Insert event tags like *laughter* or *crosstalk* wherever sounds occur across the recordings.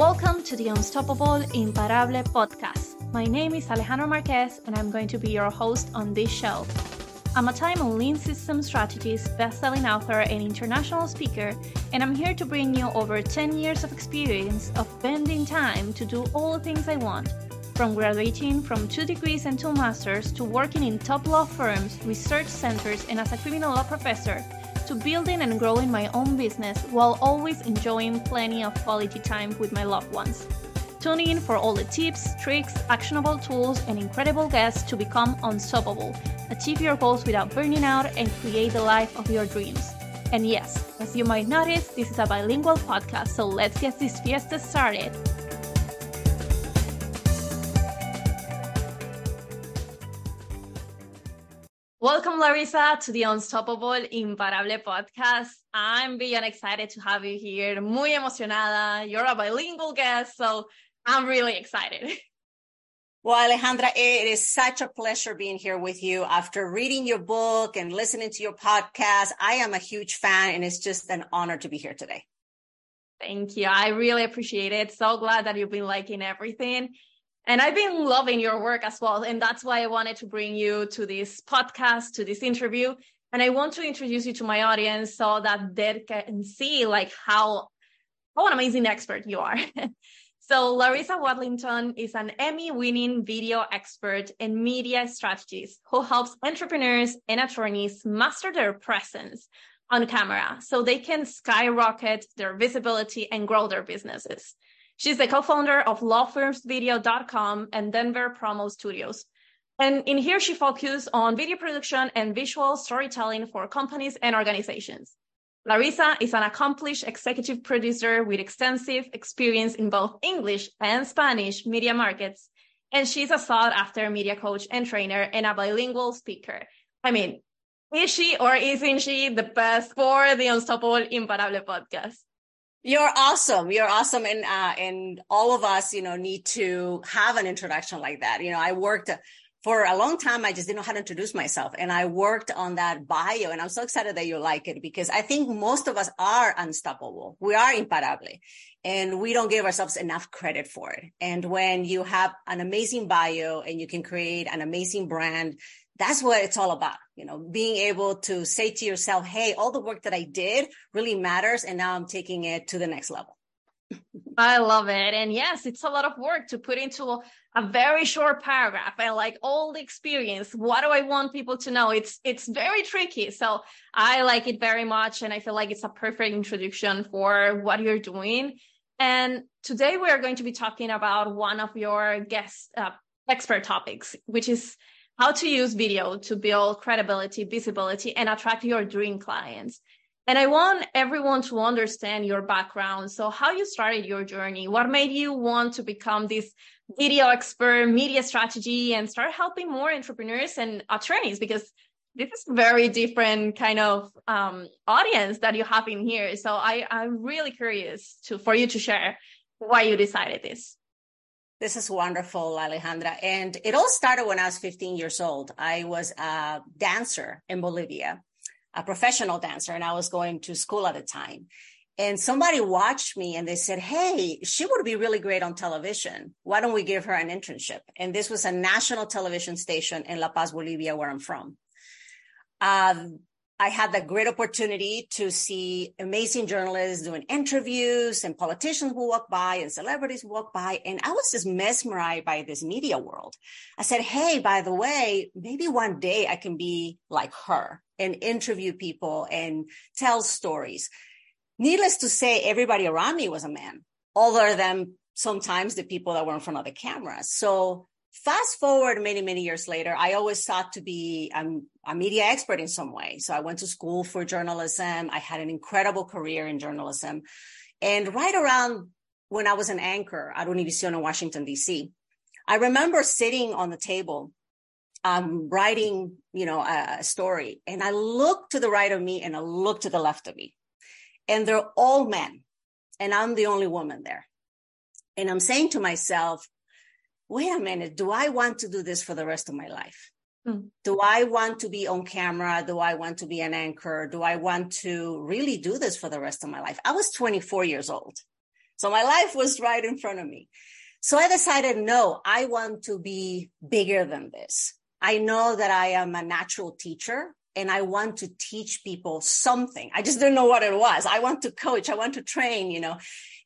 Welcome to the Unstoppable Imparable podcast. My name is Alejandra Marquez, and I'm going to be your host on this show. I'm a time and lean system strategist, best-selling author, and international speaker, and I'm here to bring you over 10 years of experience of bending time to do all the things I want, from graduating from two degrees and two masters to working in top law firms, research centers, and as a criminal law professor to building and growing my own business while always enjoying plenty of quality time with my loved ones. Tune in for all the tips, tricks, actionable tools, and incredible guests to become unstoppable, achieve your goals without burning out, and create the life of your dreams. And yes, as you might notice, this is a bilingual podcast, so let's get this fiesta started. Welcome, Laressa, to the Unstoppable Imparable podcast. I'm beyond excited to have you here. Muy emocionada. You're a bilingual guest, so I'm really excited. *laughs* Well, Alejandra, it is such a pleasure being here with you. After reading your book and listening to your podcast, I am a huge fan, and it's just an honor to be here today. Thank you. I really appreciate it. So glad that you've been liking everything. And I've been loving your work as well. And that's why I wanted to bring you to this podcast, to this interview. And I want to introduce you to my audience so that they can see like how, how an amazing expert you are. *laughs* so Laressa Watlington is an Emmy winning video expert and media strategist who helps entrepreneurs and attorneys master their presence on camera so they can skyrocket their visibility and grow their businesses. She's the co-founder of lawfirmvideos.com and Denver Promo Studios. And in here, she focuses on video production and visual storytelling for companies and organizations. Laressa is an accomplished executive producer with extensive experience in both English and Spanish media markets. And she's a sought after media coach and trainer and a bilingual speaker. I mean, is she or isn't she the best for the Unstoppable Imparable podcast? You're awesome. You're awesome. And, uh, and all of us, you know, need to have an introduction like that. You know, I worked for a long time. I just didn't know how to introduce myself and I worked on that bio and I'm so excited that you like it because I think most of us are unstoppable. We are imparable and we don't give ourselves enough credit for it. And when you have an amazing bio and you can create an amazing brand that's what it's all about you know being able to say to yourself hey all the work that i did really matters and now i'm taking it to the next level. *laughs* I love it. And yes it's a lot of work to put into a very short paragraph and like all the experience. What do i want people to know? It's it's very tricky. So i like it very much and i feel like it's a perfect introduction for what you're doing. And today we are going to be talking about one of your guest uh, expert topics which is how to use video to build credibility, visibility, and attract your dream clients. And I want everyone to understand your background. So, how you started your journey, what made you want to become this video expert, media strategy, and start helping more entrepreneurs and attorneys? Because this is very different kind of um, audience that you have in here. So, I, I'm really curious to for you to share why you decided this. This is wonderful, Alejandra. And it all started when I was 15 years old. I was a dancer in Bolivia, a professional dancer, and I was going to school at the time. And somebody watched me and they said, Hey, she would be really great on television. Why don't we give her an internship? And this was a national television station in La Paz, Bolivia, where I'm from. Um, I had the great opportunity to see amazing journalists doing interviews and politicians will walk by and celebrities walk by. And I was just mesmerized by this media world. I said, Hey, by the way, maybe one day I can be like her and interview people and tell stories. Needless to say, everybody around me was a man, other than sometimes the people that were in front of the camera. So Fast forward many, many years later, I always sought to be um, a media expert in some way. So I went to school for journalism. I had an incredible career in journalism. And right around when I was an anchor at Univision in Washington, D.C., I remember sitting on the table, um, writing, you know, a, a story. And I looked to the right of me and I looked to the left of me. And they're all men. And I'm the only woman there. And I'm saying to myself, wait a minute, do I want to do this for the rest of my life? Mm. Do I want to be on camera? Do I want to be an anchor? Do I want to really do this for the rest of my life? I was 24 years old. So my life was right in front of me. So I decided, no, I want to be bigger than this. I know that I am a natural teacher and I want to teach people something. I just didn't know what it was. I want to coach. I want to train, you know.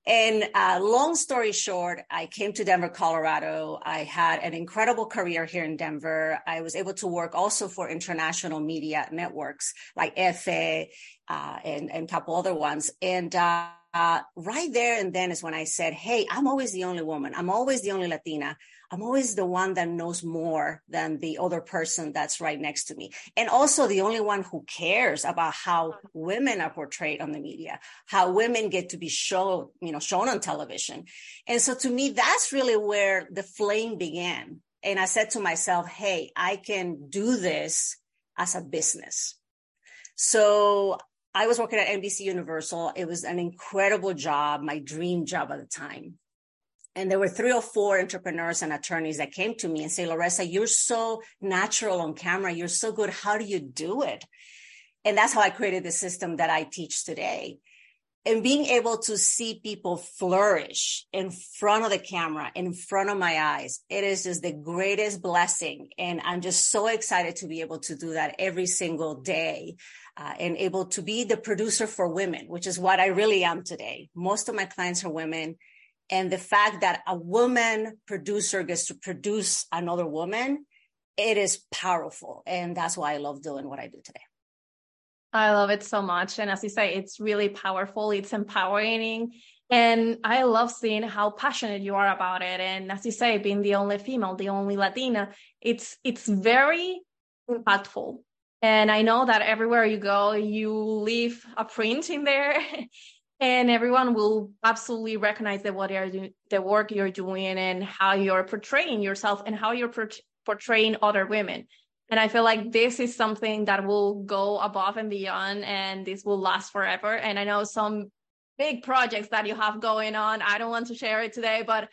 And uh, long story short, I came to Denver, Colorado. I had an incredible career here in Denver. I was able to work also for international media networks like EFE uh, and, and a couple other ones. And uh, uh, right there and then is when I said, Hey, I'm always the only woman. I'm always the only Latina. I'm always the one that knows more than the other person that's right next to me. And also the only one who cares about how women are portrayed on the media, how women get to be shown, you know, shown on television. And so to me, that's really where the flame began. And I said to myself, Hey, I can do this as a business. So I was working at NBC Universal. It was an incredible job, my dream job at the time. And there were three or four entrepreneurs and attorneys that came to me and say, Laressa, you're so natural on camera. You're so good. How do you do it? And that's how I created the system that I teach today. And being able to see people flourish in front of the camera, in front of my eyes, it is just the greatest blessing. And I'm just so excited to be able to do that every single day uh, and able to be the producer for women, which is what I really am today. Most of my clients are women and the fact that a woman producer gets to produce another woman it is powerful and that's why i love doing what i do today i love it so much. And as you say it's really powerful it's empowering. And i love seeing how passionate you are about it. And as you say being the only female the only latina it's it's very impactful. And i know that everywhere you go you leave a print in there *laughs* and everyone will absolutely recognize that what doing, the work you're doing, and how you're portraying yourself and how you're portraying other women. And I feel like this is something that will go above and beyond, and this will last forever. And I know some big projects that you have going on. I don't want to share it today, but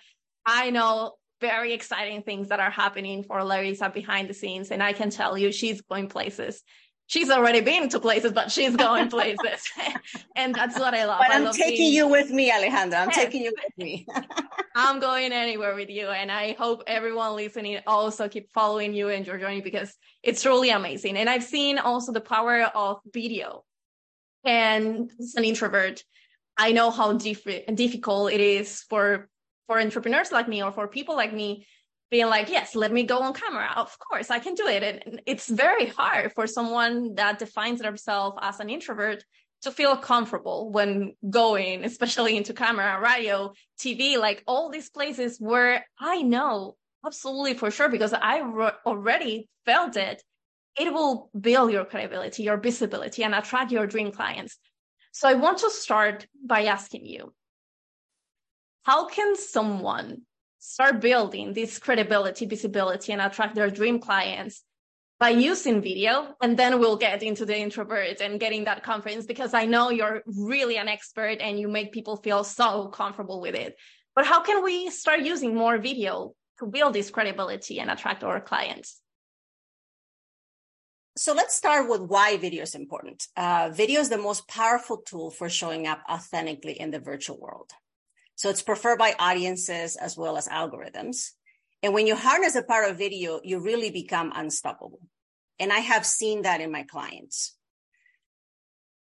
I know very exciting things that are happening for Laressa behind the scenes. And I can tell you she's going places she's already been to places, but she's going places. *laughs* and that's what I love. But I'm love taking being... you with me, Alejandra. I'm taking you with me. *laughs* I'm going anywhere with you. And I hope everyone listening also keep following you and your journey because it's truly amazing. And I've seen also the power of video. And as an introvert, I know how diff- difficult it is for for entrepreneurs like me or for people like me being like, yes, let me go on camera. Of course, I can do it. And it's very hard for someone that defines themselves as an introvert to feel comfortable when going, especially into camera, radio, TV, like all these places where I know absolutely for sure because I already felt it. It will build your credibility, your visibility, and attract your dream clients. So I want to start by asking you, how can someone start building this credibility, visibility, and attract their dream clients by using video. And then we'll get into the introvert and getting that confidence because I know you're really an expert and you make people feel so comfortable with it. But how can we start using more video to build this credibility and attract our clients? So let's start with why video is important. Uh, video is the most powerful tool for showing up authentically in the virtual world. So it's preferred by audiences as well as algorithms. And when you harness a part of video, you really become unstoppable. And I have seen that in my clients.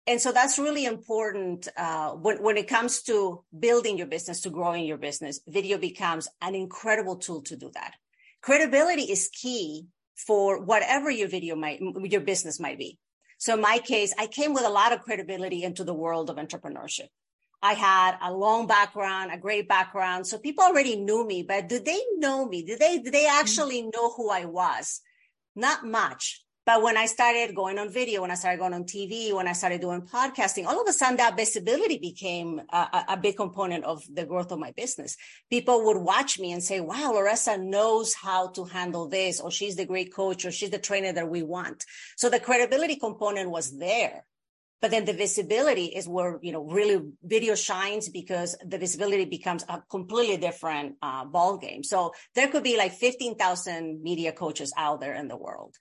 And so that's really important uh, when, when it comes to building your business, to growing your business. Video becomes an incredible tool to do that. Credibility is key for whatever your video might, your business might be. So in my case, I came with a lot of credibility into the world of entrepreneurship. I had a long background, a great background. So people already knew me, but do they know me? Did they, did they mm-hmm. actually know who I was? Not much. But when I started going on video, when I started going on TV, when I started doing podcasting, all of a sudden that visibility became a, a, big component of the growth of my business. People would watch me and say, wow, Laressa knows how to handle this, or she's the great coach, or she's the trainer that we want. So the credibility component was there. But then the visibility is where, you know, really video shines because the visibility becomes a completely different uh, ball game. So there could be like 15,000 media coaches out there in the world.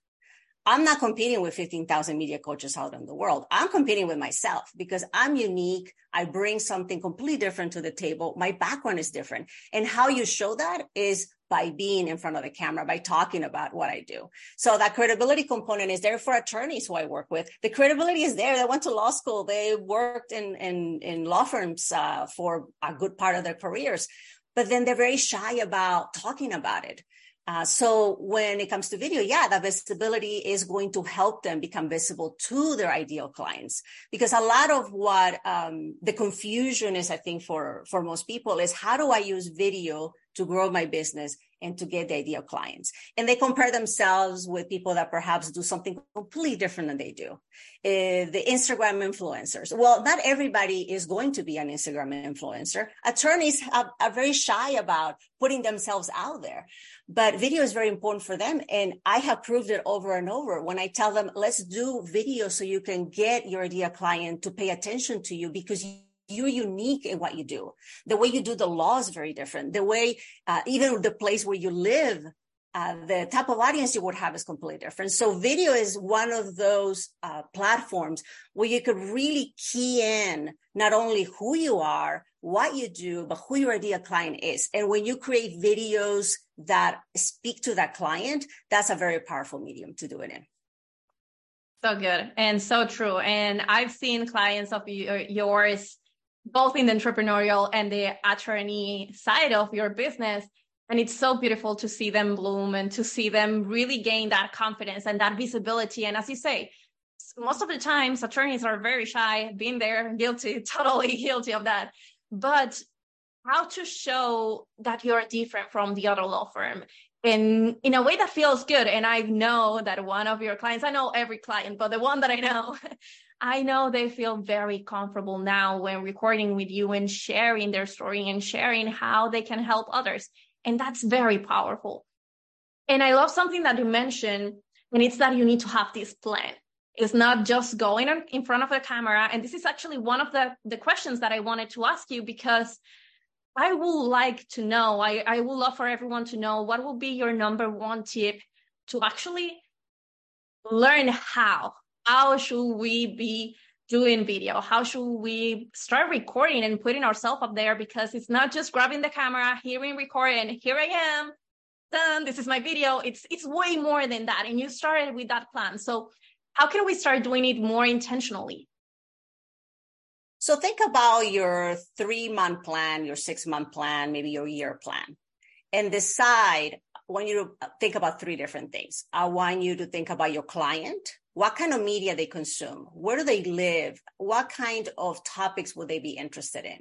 I'm not competing with 15,000 media coaches out in the world. I'm competing with myself because I'm unique. I bring something completely different to the table. My background is different. And how you show that is by being in front of the camera, by talking about what I do. So that credibility component is there for attorneys who I work with. The credibility is there. They went to law school. They worked in, in, in law firms uh, for a good part of their careers, but then they're very shy about talking about it. Uh, so when it comes to video, yeah, that visibility is going to help them become visible to their ideal clients. Because a lot of what um, the confusion is, I think, for for most people is how do I use video to grow my business and to get the ideal clients. And they compare themselves with people that perhaps do something completely different than they do. Uh, the Instagram influencers. Well, not everybody is going to be an Instagram influencer. Attorneys have, are very shy about putting themselves out there, but video is very important for them. And I have proved it over and over when I tell them, let's do video so you can get your ideal client to pay attention to you because you you're unique in what you do. The way you do the law is very different. The way, uh, even the place where you live, uh, the type of audience you would have is completely different. So video is one of those uh, platforms where you could really key in not only who you are, what you do, but who your ideal client is. And when you create videos that speak to that client, that's a very powerful medium to do it in. So good and so true. And I've seen clients of uh, yours both in the entrepreneurial and the attorney side of your business. And it's so beautiful to see them bloom and to see them really gain that confidence and that visibility. And as you say, most of the times attorneys are very shy, being there, guilty, *laughs* totally guilty of that. But how to show that you're different from the other law firm in in a way that feels good and i know that one of your clients i know every client but the one that i know *laughs* I know they feel very comfortable now when recording with you and sharing their story and sharing how they can help others. And that's very powerful. And I love something that you mentioned, and it's that you need to have this plan. It's not just going in front of the camera. And this is actually one of the, the questions that I wanted to ask you because I would like to know, I, I would love for everyone to know what will be your number one tip to actually learn how how should we be doing video? How should we start recording and putting ourselves up there? Because it's not just grabbing the camera, hearing record, and here I am. Done. This is my video. It's it's way more than that. And you started with that plan. So how can we start doing it more intentionally? So think about your three month plan, your six month plan, maybe your year plan, and decide. I want you to think about three different things. I want you to think about your client what kind of media they consume, where do they live, what kind of topics would they be interested in.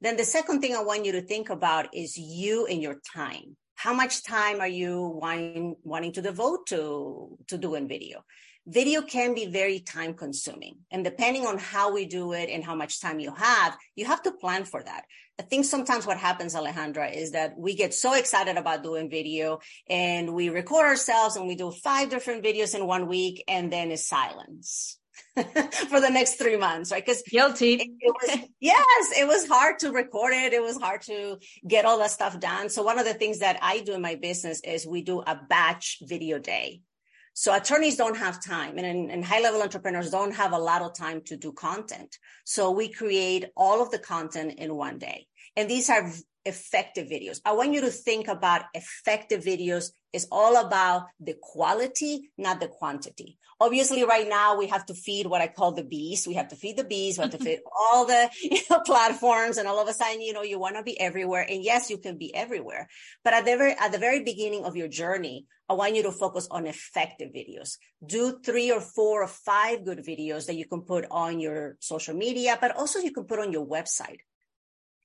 Then the second thing I want you to think about is you and your time. How much time are you wanting, wanting to devote to, to doing video? Video can be very time consuming. And depending on how we do it and how much time you have, you have to plan for that. I think sometimes what happens, Alejandra, is that we get so excited about doing video and we record ourselves and we do five different videos in one week and then it's silence. *laughs* for the next three months, right? Because guilty. It, it was, yes, it was hard to record it. It was hard to get all that stuff done. So one of the things that I do in my business is we do a batch video day. So attorneys don't have time and, and high level entrepreneurs don't have a lot of time to do content. So we create all of the content in one day. And these are effective videos. I want you to think about effective videos is all about the quality, not the quantity. Obviously, right now we have to feed what I call the bees. We have to feed the bees. We have to mm-hmm. feed all the *laughs* you know, platforms, and all of a sudden, you know, you want to be everywhere. And yes, you can be everywhere. But at the very at the very beginning of your journey, I want you to focus on effective videos. Do three or four or five good videos that you can put on your social media, but also you can put on your website.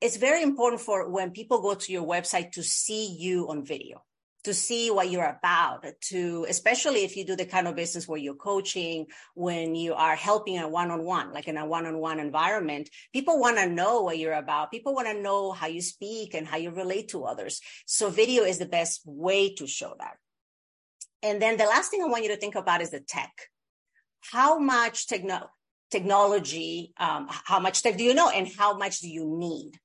It's very important for when people go to your website to see you on video to see what you're about to especially if you do the kind of business where you're coaching when you are helping a one-on-one like in a one-on-one environment people want to know what you're about people want to know how you speak and how you relate to others so video is the best way to show that and then the last thing I want you to think about is the tech. How much techno- technology, um, how much tech do you know and how much do you need?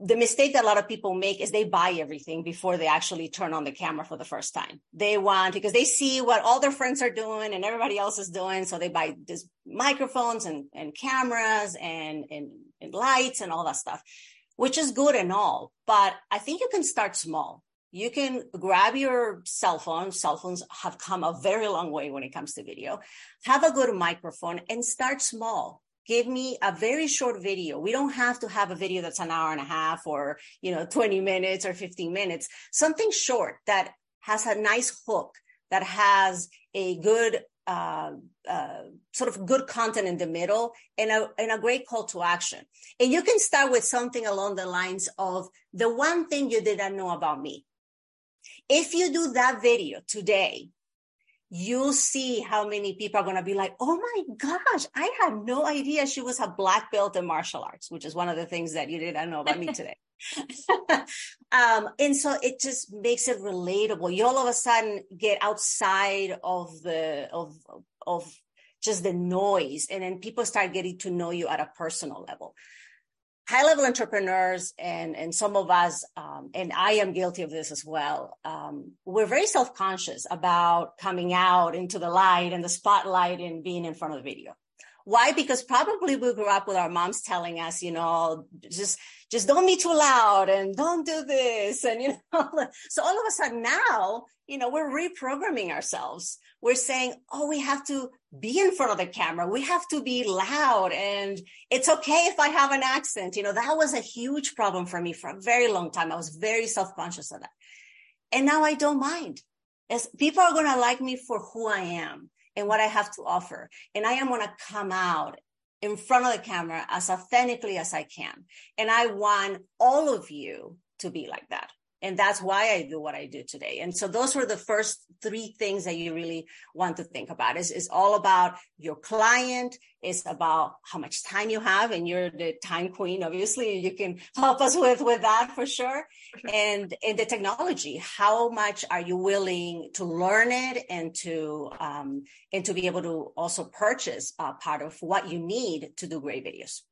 The mistake that a lot of people make is they buy everything before they actually turn on the camera for the first time. They want because they see what all their friends are doing and everybody else is doing. So they buy these microphones and, and cameras and, and, and lights and all that stuff, which is good and all. But I think you can start small. You can grab your cell phone. Cell phones have come a very long way when it comes to video. Have a good microphone and start small give me a very short video. We don't have to have a video that's an hour and a half or, you know, 20 minutes or 15 minutes, something short that has a nice hook, that has a good, uh, uh, sort of good content in the middle and a, and a great call to action. And you can start with something along the lines of the one thing you didn't know about me. If you do that video today, you'll see how many people are going to be like, oh my gosh, I had no idea she was a black belt in martial arts, which is one of the things that you didn't know about me today. *laughs* um, and so it just makes it relatable. You all of a sudden get outside of the, of, of just the noise and then people start getting to know you at a personal level high level entrepreneurs and and some of us um, and i am guilty of this as well. Um, we're very self-conscious about coming out into the light and the spotlight and being in front of the video. Why? Because probably we grew up with our moms telling us you know just just don't be too loud and don't do this and you know *laughs* so all of a sudden now you know we're reprogramming ourselves we're saying, oh, we have to be in front of the camera. We have to be loud. And it's okay if I have an accent. You know, that was a huge problem for me for a very long time. I was very self conscious of that. And now I don't mind. As people are going to like me for who I am and what I have to offer. And I am going to come out in front of the camera as authentically as I can. And I want all of you to be like that and that's why i do what i do today. And so those were the first three things that you really want to think about. Is is all about your client. It's about how much time you have. And you're the time queen obviously. You can help us with with that for sure. And and the technology how much are you willing to learn it and to um and to be able to also purchase uh, part of what you need to do great videos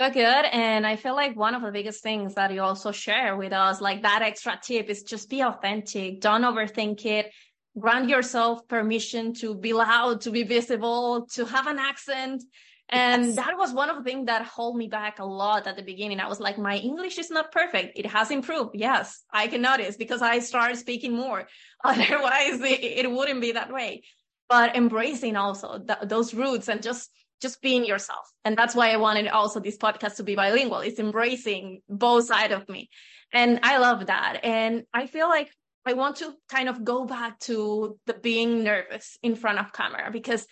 so good. And I feel like one of the biggest things that you also share with us, like that extra tip is just be authentic. Don't overthink it. Grant yourself permission to be loud, to be visible, to have an accent. And yes. that was one of the things that held me back a lot at the beginning. I was like, my English is not perfect. It has improved. Yes, I can notice because I started speaking more. *laughs* Otherwise, it, it wouldn't be that way. But embracing also th- those roots and just just being yourself. And that's why I wanted also this podcast to be bilingual. It's embracing both sides of me. And I love that. And I feel like I want to kind of go back to the being nervous in front of camera because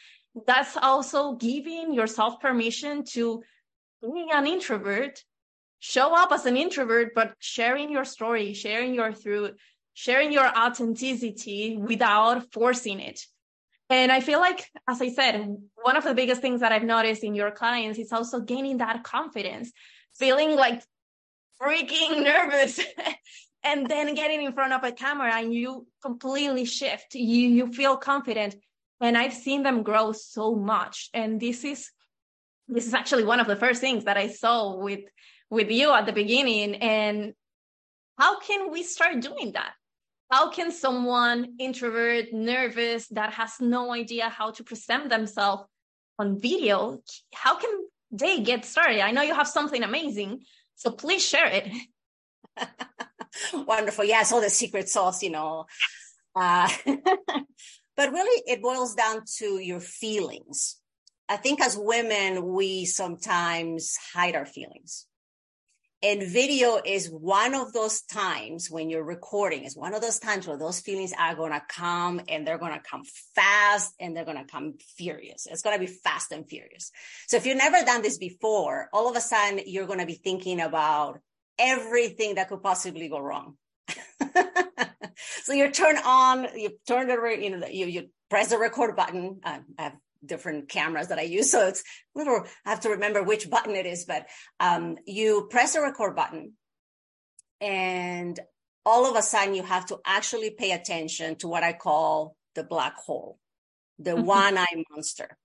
that's also giving yourself permission to being an introvert, show up as an introvert, but sharing your story, sharing your truth, sharing your authenticity without forcing it. And I feel like, as I said, one of the biggest things that I've noticed in your clients is also gaining that confidence, feeling like freaking *laughs* nervous. and then getting in front of a camera and you completely shift. You you feel confident. And I've seen them grow so much. And this is this is actually one of the first things that I saw with with you at the beginning. And how can we start doing that? How can someone introvert nervous that has no idea how to present themselves on video how can they get started? I know you have something amazing so please share it. *laughs* Wonderful. Yes all the secret sauce you know. Uh, *laughs* but really it boils down to your feelings. I think as women we sometimes hide our feelings and video is one of those times when you're recording. It's one of those times where those feelings are going to come and they're going to come fast and they're going to come furious. It's going to be fast and furious. So if you've never done this before all of a sudden you're going to be thinking about everything that could possibly go wrong. *laughs* So you turn on you turn the you know you, you press the record button. Uh, i have different cameras that I use. So it's a little, I have to remember which button it is, but um, you press the record button and all of a sudden you have to actually pay attention to what I call the black hole, the mm-hmm. one eye monster.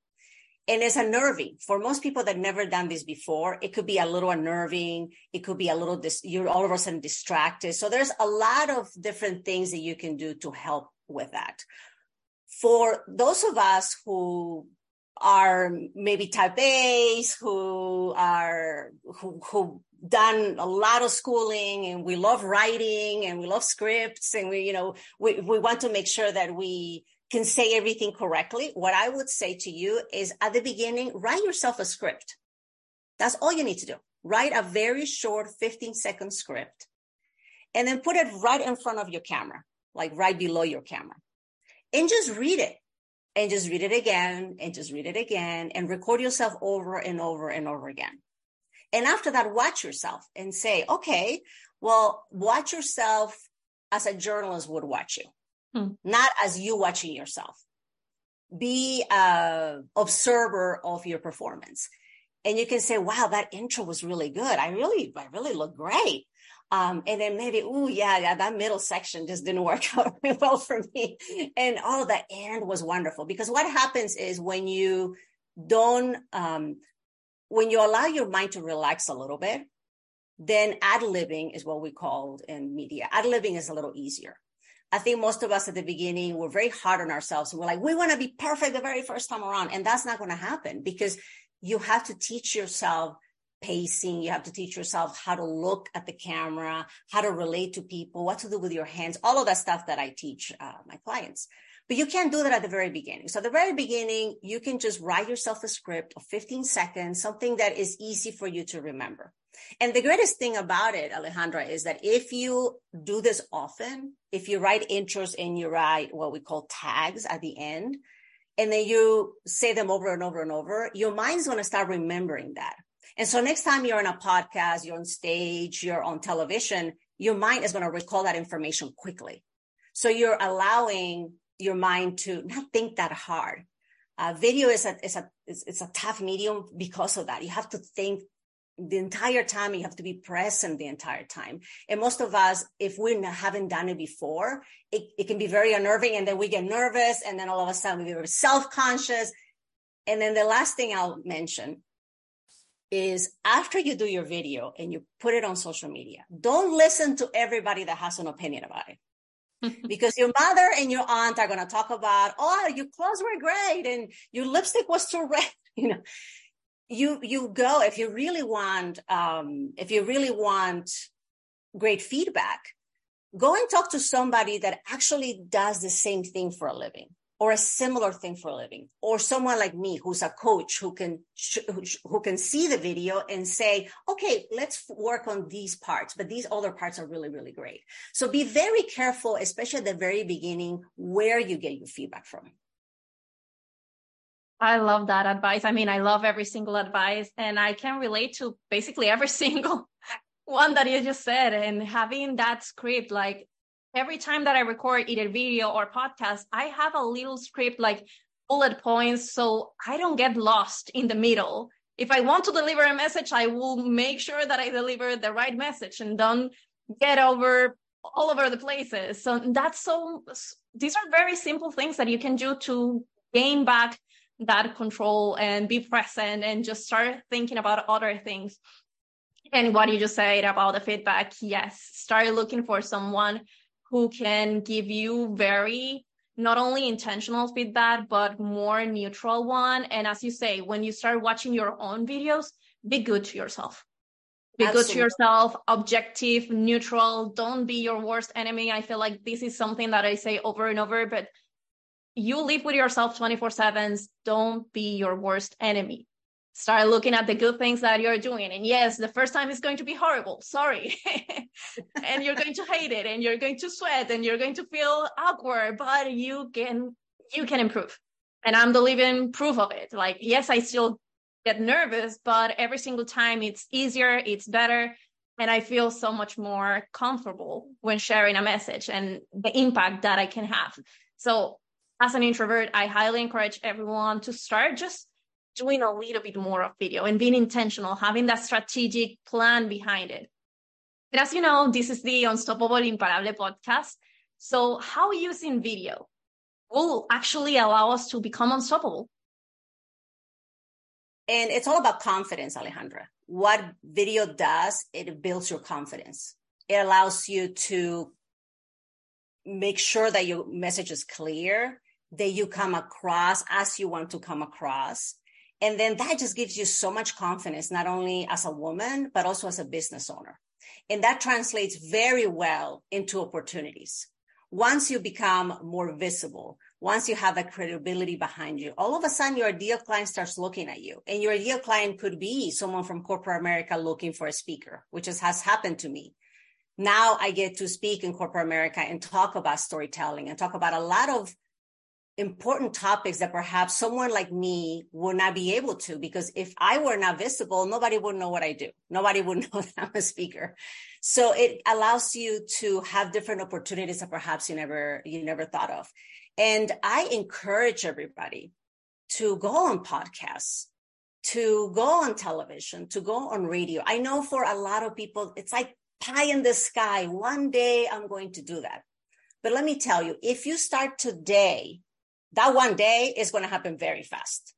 and it's unnerving for most people that never done this before it could be a little unnerving it could be a little dis- you're all of a sudden distracted so there's a lot of different things that you can do to help with that for those of us who are maybe type A's who are who who done a lot of schooling and we love writing and we love scripts and we you know we, we want to make sure that we can say everything correctly, what I would say to you is at the beginning, write yourself a script. That's all you need to do. Write a very short 15 second script and then put it right in front of your camera, like right below your camera and just read it and just read it again and just read it again and record yourself over and over and over again. And after that, watch yourself and say, okay, well, watch yourself as a journalist would watch you hmm. not as you watching yourself. Be a observer of your performance. And you can say, wow, that intro was really good. I really, I really look great. Um, and then maybe, oh yeah, yeah, that middle section just didn't *laughs* work out well for me. And all oh, the end was wonderful because what happens is when you don't, um, when you allow your mind to relax a little bit, then ad libbing is what we call in media. Ad libbing is a little easier. I think most of us at the beginning were very hard on ourselves and we're like, we want to be perfect the very first time around. And that's not going to happen because you have to teach yourself pacing. You have to teach yourself how to look at the camera, how to relate to people, what to do with your hands, all of that stuff that I teach uh, my clients. But you can't do that at the very beginning. So at the very beginning, you can just write yourself a script of 15 seconds, something that is easy for you to remember. And the greatest thing about it, Alejandra, is that if you do this often, if you write intros and you write what we call tags at the end, and then you say them over and over and over, your mind's going to start remembering that. And so next time you're on a podcast, you're on stage, you're on television, your mind is going to recall that information quickly. So you're allowing your mind to not think that hard. Uh, video is a, is a, it's, it's a tough medium because of that. You have to think the entire time you have to be present the entire time and most of us if we haven't done it before it, it can be very unnerving and then we get nervous and then all of a sudden we get self-conscious and then the last thing i'll mention is after you do your video and you put it on social media don't listen to everybody that has an opinion about it. *laughs* Because your mother and your aunt are going to talk about oh your clothes were great and your lipstick was too red. *laughs* You know you you go if you really want um, if you really want great feedback go and talk to somebody that actually does the same thing for a living or a similar thing for a living or someone like me who's a coach who can who can see the video and say okay let's work on these parts but these other parts are really really great so be very careful especially at the very beginning where you get your feedback from I love that advice. I mean, I love every single advice and I can relate to basically every *laughs* single one that you just said. And having that script, like every time that I record either video or podcast, I have a little script like bullet points so I don't get lost in the middle. If I want to deliver a message, I will make sure that I deliver the right message and don't get over all over the places. So that's so, these are very simple things that you can do to gain back that control and be present and just start thinking about other things. And what you just said about the feedback, yes, start looking for someone who can give you very not only intentional feedback, but more neutral one. And as you say, when you start watching your own videos, be good to yourself. Be Absolutely. good to yourself, objective, neutral. Don't be your worst enemy. I feel like this is something that I say over and over, but you live with yourself 24 7 don't be your worst enemy start looking at the good things that you're doing. And yes the first time is going to be horrible. Sorry. *laughs* And you're going to hate it and you're going to sweat and you're going to feel awkward but you can you can improve. And i'm the living proof of it. Like yes i still get nervous but every single time it's easier it's better and i feel so much more comfortable when sharing a message and the impact that i can have. So as an introvert, I highly encourage everyone to start just doing a little bit more of video and being intentional, having that strategic plan behind it. And as you know, this is the Unstoppable Imparable podcast. So how using video will actually allow us to become unstoppable? And it's all about confidence, Alejandra. What video does, it builds your confidence. It allows you to make sure that your message is clear, that you come across as you want to come across. And then that just gives you so much confidence, not only as a woman, but also as a business owner. And that translates very well into opportunities. Once you become more visible, once you have that credibility behind you, all of a sudden your ideal client starts looking at you. And your ideal client could be someone from corporate America looking for a speaker, which is, has happened to me. Now I get to speak in corporate America and talk about storytelling and talk about a lot of important topics that perhaps someone like me would not be able to because if I were not visible, nobody would know what I do. Nobody would *laughs* know that I'm a speaker. So it allows you to have different opportunities that perhaps you never you never thought of. And I encourage everybody to go on podcasts, to go on television, to go on radio. I know for a lot of people, it's like pie in the sky. One day I'm going to do that. But let me tell you, if you start today, that one day is going to happen very fast.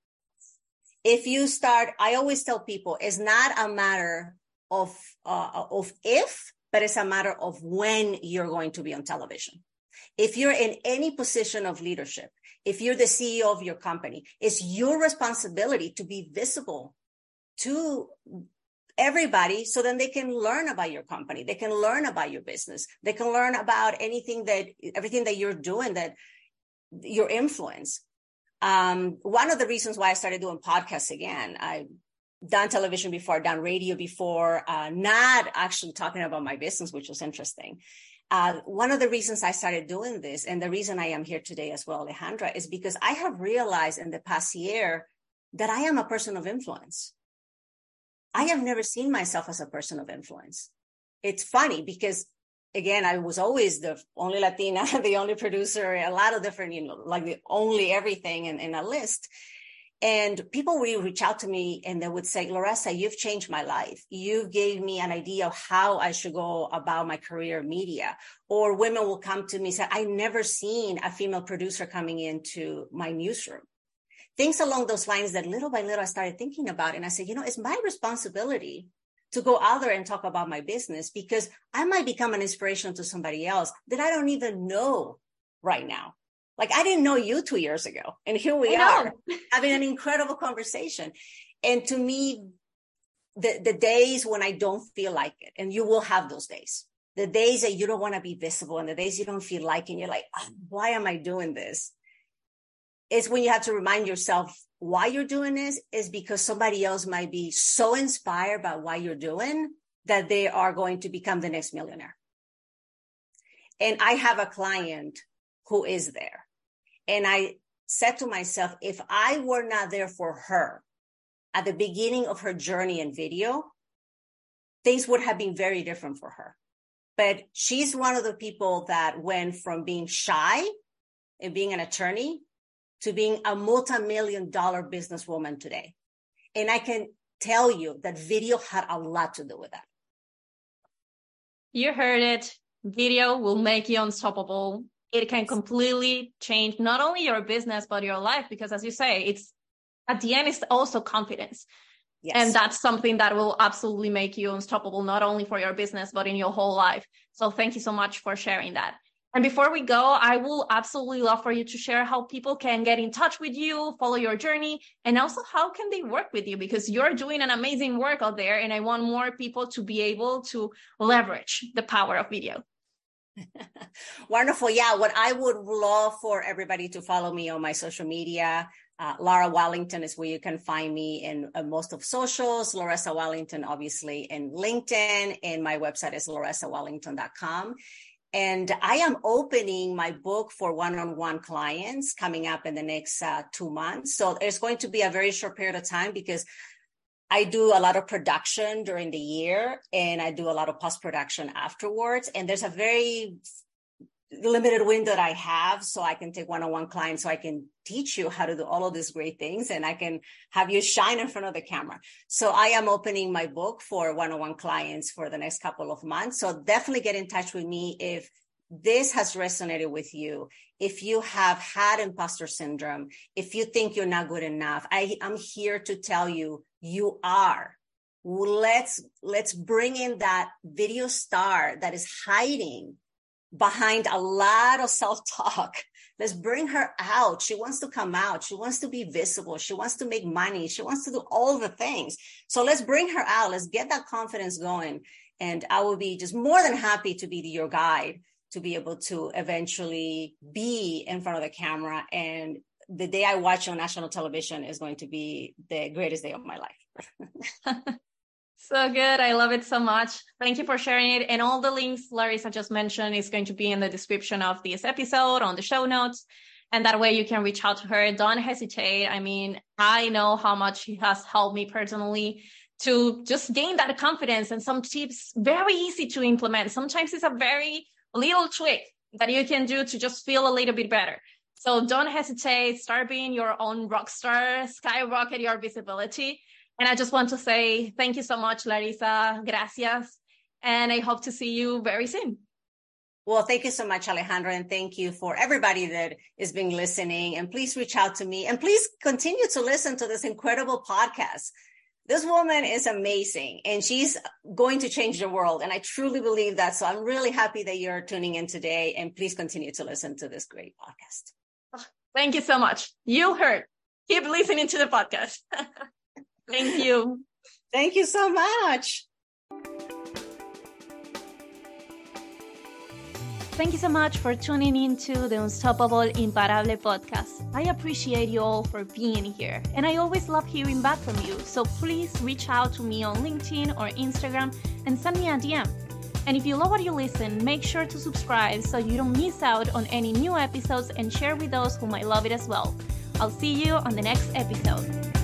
If you start, I always tell people it's not a matter of, uh, of if, but it's a matter of when you're going to be on television. If you're in any position of leadership, if you're the CEO of your company, it's your responsibility to be visible to everybody so then they can learn about your company. They can learn about your business. They can learn about anything that, everything that you're doing that your influence. Um, one of the reasons why I started doing podcasts again—I've done television before, done radio before, uh, not actually talking about my business, which was interesting. Uh, one of the reasons I started doing this, and the reason I am here today as well, Alejandra, is because I have realized in the past year that I am a person of influence. I have never seen myself as a person of influence. It's funny because again, I was always the only Latina, *laughs* the only producer, a lot of different, you know, like the only everything in, in a list. And people will reach out to me and they would say, Laressa, you've changed my life. You gave me an idea of how I should go about my career in media. Or women will come to me and say, I never seen a female producer coming into my newsroom. Things along those lines that little by little I started thinking about. And I said, you know, it's my responsibility to go out there and talk about my business because I might become an inspiration to somebody else that I don't even know right now. Like I didn't know you two years ago, and here we are *laughs* having an incredible conversation. And to me, the the days when I don't feel like it, and you will have those days, the days that you don't want to be visible, and the days you don't feel like, and you're like, oh, why am I doing this? It's when you have to remind yourself why you're doing this is because somebody else might be so inspired by what you're doing that they are going to become the next millionaire. And I have a client who is there. And I said to myself, if I were not there for her at the beginning of her journey in video, things would have been very different for her. But she's one of the people that went from being shy and being an attorney to being a multi-million dollar businesswoman today. And I can tell you that video had a lot to do with that. You heard it. Video will make you unstoppable. It can completely change not only your business, but your life. Because as you say, it's at the end, it's also confidence. Yes. And that's something that will absolutely make you unstoppable, not only for your business, but in your whole life. So thank you so much for sharing that. And before we go, I will absolutely love for you to share how people can get in touch with you, follow your journey, and also how can they work with you because you're doing an amazing work out there. And I want more people to be able to leverage the power of video. *laughs* Wonderful. Yeah. What I would love for everybody to follow me on my social media. Uh, Laressa Watlington is where you can find me in uh, most of socials. Laressa Watlington, obviously, in LinkedIn. And my website is laressawatlington.com. And I am opening my book for one-on-one clients coming up in the next uh, two months. So it's going to be a very short period of time because I do a lot of production during the year and I do a lot of post production afterwards. And there's a very limited window that I have so I can take one-on-one clients so I can teach you how to do all of these great things and I can have you shine in front of the camera. So I am opening my book for one-on-one clients for the next couple of months. So definitely get in touch with me if this has resonated with you, if you have had imposter syndrome, if you think you're not good enough, I, I'm here to tell you, you are. Let's, let's bring in that video star that is hiding behind a lot of self-talk. Let's bring her out. She wants to come out. She wants to be visible. She wants to make money. She wants to do all the things. So let's bring her out. Let's get that confidence going. And I will be just more than happy to be your guide to be able to eventually be in front of the camera. And the day I watch on national television is going to be the greatest day of my life. *laughs* so good. I love it so much. Thank you for sharing it. And all the links Laressa just mentioned is going to be in the description of this episode on the show notes. And that way you can reach out to her. Don't hesitate. I mean, I know how much she has helped me personally to just gain that confidence and some tips very easy to implement. Sometimes it's a very little trick that you can do to just feel a little bit better. So don't hesitate, start being your own rock star, skyrocket your visibility. And I just want to say thank you so much, Laressa. Gracias. And I hope to see you very soon. Well, thank you so much, Alejandra, and thank you for everybody that is being listening. And please reach out to me and please continue to listen to this incredible podcast this woman is amazing and she's going to change the world. And I truly believe that. So I'm really happy that you're tuning in today and please continue to listen to this great podcast. Thank you so much. You heard. Keep listening to the podcast. *laughs* Thank you. Thank you so much. Thank you so much for tuning into the Unstoppable Imparable podcast. I appreciate you all for being here, and I always love hearing back from you. So please reach out to me on LinkedIn or Instagram and send me a DM. And if you love what you listen, make sure to subscribe so you don't miss out on any new episodes and share with those who might love it as well. I'll see you on the next episode.